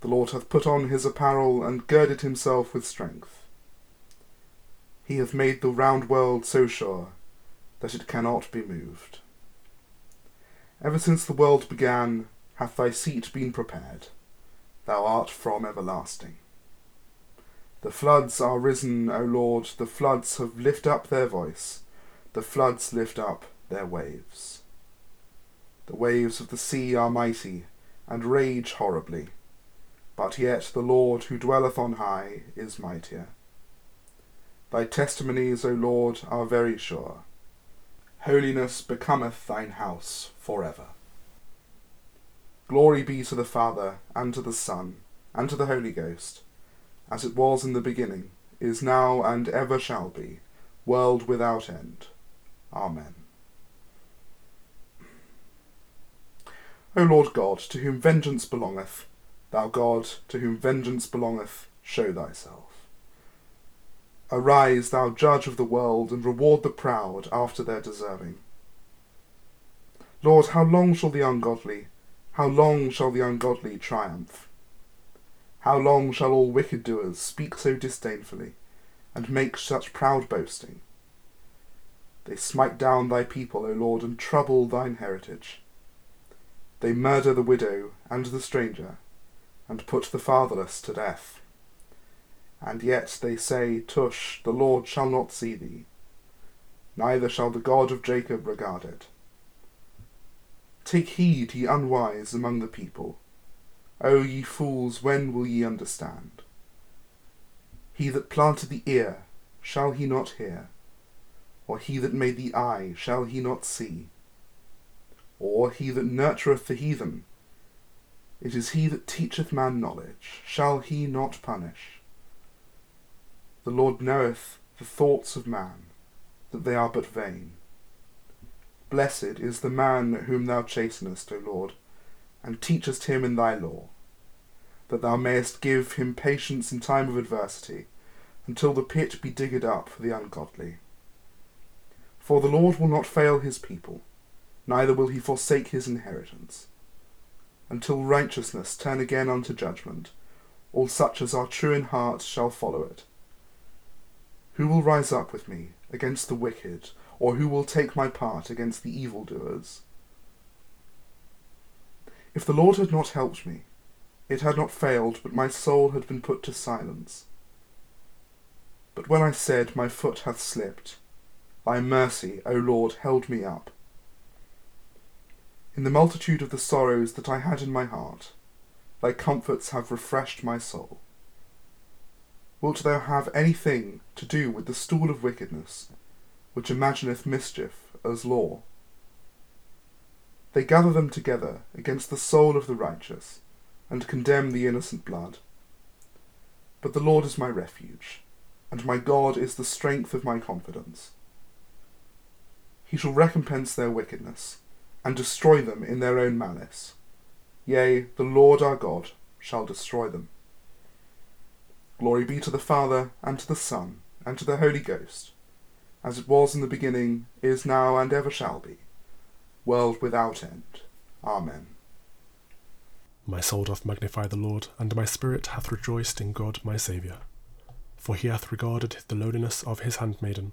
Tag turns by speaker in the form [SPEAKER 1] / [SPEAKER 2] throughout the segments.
[SPEAKER 1] The Lord hath put on his apparel, and girded himself with strength. He hath made the round world so sure that it cannot be moved. Ever since the world began, hath thy seat been prepared. Thou art from everlasting. The floods are risen, O Lord, the floods have lift up their voice, the floods lift up their waves. The waves of the sea are mighty, and rage horribly, but yet the Lord who dwelleth on high is mightier. Thy testimonies, O Lord, are very sure. Holiness becometh thine house for ever. Glory be to the Father, and to the Son, and to the Holy Ghost, as it was in the beginning, is now, and ever shall be, world without end. Amen. O Lord God, to whom vengeance belongeth, thou God, to whom vengeance belongeth, show thyself. Arise, thou judge of the world, and reward the proud after their deserving. Lord, how long shall the ungodly, how long shall the ungodly triumph? How long shall all wicked doers speak so disdainfully, and make such proud boasting? They smite down thy people, O Lord, and trouble thine heritage. They murder the widow and the stranger, and put the fatherless to death. And yet they say, Tush, the Lord shall not see thee, neither shall the God of Jacob regard it. Take heed, ye unwise among the people. O ye fools, when will ye understand? He that planted the ear, shall he not hear? Or he that made the eye, shall he not see? Or he that nurtureth the heathen, it is he that teacheth man knowledge, shall he not punish? The Lord knoweth the thoughts of man, that they are but vain. Blessed is the man whom thou chastenest, O Lord, and teachest him in thy law, that thou mayest give him patience in time of adversity, until the pit be digged up for the ungodly. For the Lord will not fail his people, neither will he forsake his inheritance, until righteousness turn again unto judgment, all such as are true in heart shall follow it. Who will rise up with me against the wicked, or who will take my part against the evildoers? If the Lord had not helped me, it had not failed, but my soul had been put to silence. But when I said, My foot hath slipped, thy mercy, O Lord, held me up. In the multitude of the sorrows that I had in my heart, thy comforts have refreshed my soul. Wilt thou have anything to do with the stool of wickedness, which imagineth mischief as law? They gather them together against the soul of the righteous, and condemn the innocent blood. But the Lord is my refuge, and my God is the strength of my confidence. He shall recompense their wickedness, and destroy them in their own malice. Yea, the Lord our God shall destroy them. Glory be to the Father, and to the Son, and to the Holy Ghost, as it was in the beginning, is now, and ever shall be, world without end. Amen.
[SPEAKER 2] My soul doth magnify the Lord, and my spirit hath rejoiced in God my Saviour. For he hath regarded the lowliness of his handmaiden.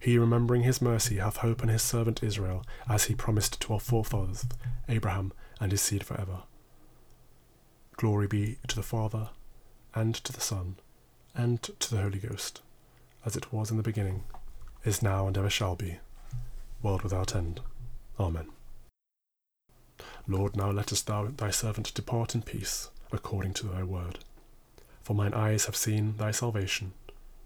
[SPEAKER 2] He, remembering his mercy, hath hope in his servant Israel, as he promised to our forefathers, Abraham and his seed for ever. Glory be to the Father, and to the Son, and to the Holy Ghost, as it was in the beginning, is now, and ever shall be, world without end. Amen. Lord, now lettest thou thy servant depart in peace, according to thy word. For mine eyes have seen thy salvation,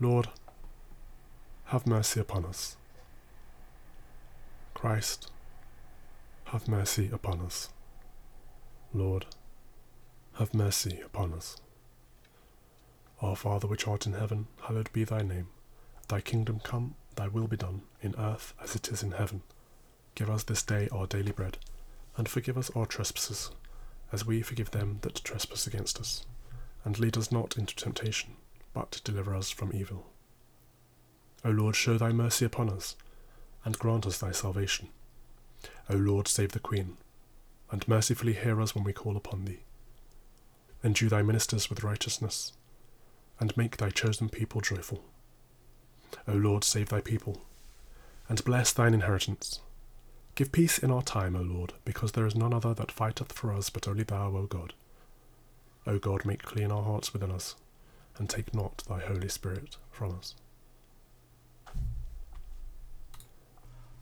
[SPEAKER 2] Lord, have mercy upon us. Christ, have mercy upon us. Lord, have mercy upon us. Our Father which art in heaven, hallowed be thy name. Thy kingdom come, thy will be done, in earth as it is in heaven. Give us this day our daily bread, and forgive us our trespasses, as we forgive them that trespass against us. And lead us not into temptation, but deliver us from evil. O Lord, show thy mercy upon us, and grant us thy salvation. O Lord, save the Queen, and mercifully hear us when we call upon thee. Endue thy ministers with righteousness, and make thy chosen people joyful. O Lord, save thy people, and bless thine inheritance. Give peace in our time, O Lord, because there is none other that fighteth for us but only thou, O God. O God, make clean our hearts within us, and take not thy Holy Spirit from us.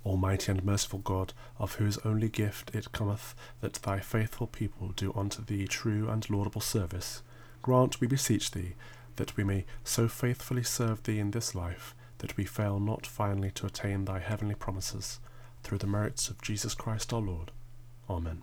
[SPEAKER 2] Almighty and merciful God, of whose only gift it cometh that thy faithful people do unto thee true and laudable service, grant, we beseech thee, that we may so faithfully serve thee in this life, that we fail not finally to attain thy heavenly promises, through the merits of Jesus Christ our Lord. Amen.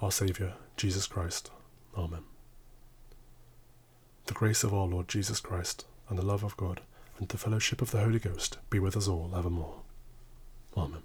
[SPEAKER 2] our Saviour, Jesus Christ. Amen. The grace of our Lord Jesus Christ, and the love of God, and the fellowship of the Holy Ghost be with us all evermore. Amen.